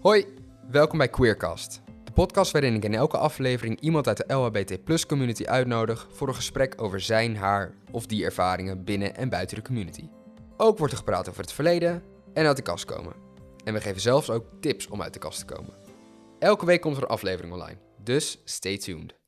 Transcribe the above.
Hoi, welkom bij Queercast. De podcast waarin ik in elke aflevering iemand uit de LHBT community uitnodig voor een gesprek over zijn, haar of die ervaringen binnen en buiten de community. Ook wordt er gepraat over het verleden en uit de kast komen. En we geven zelfs ook tips om uit de kast te komen. Elke week komt er een aflevering online, dus stay tuned.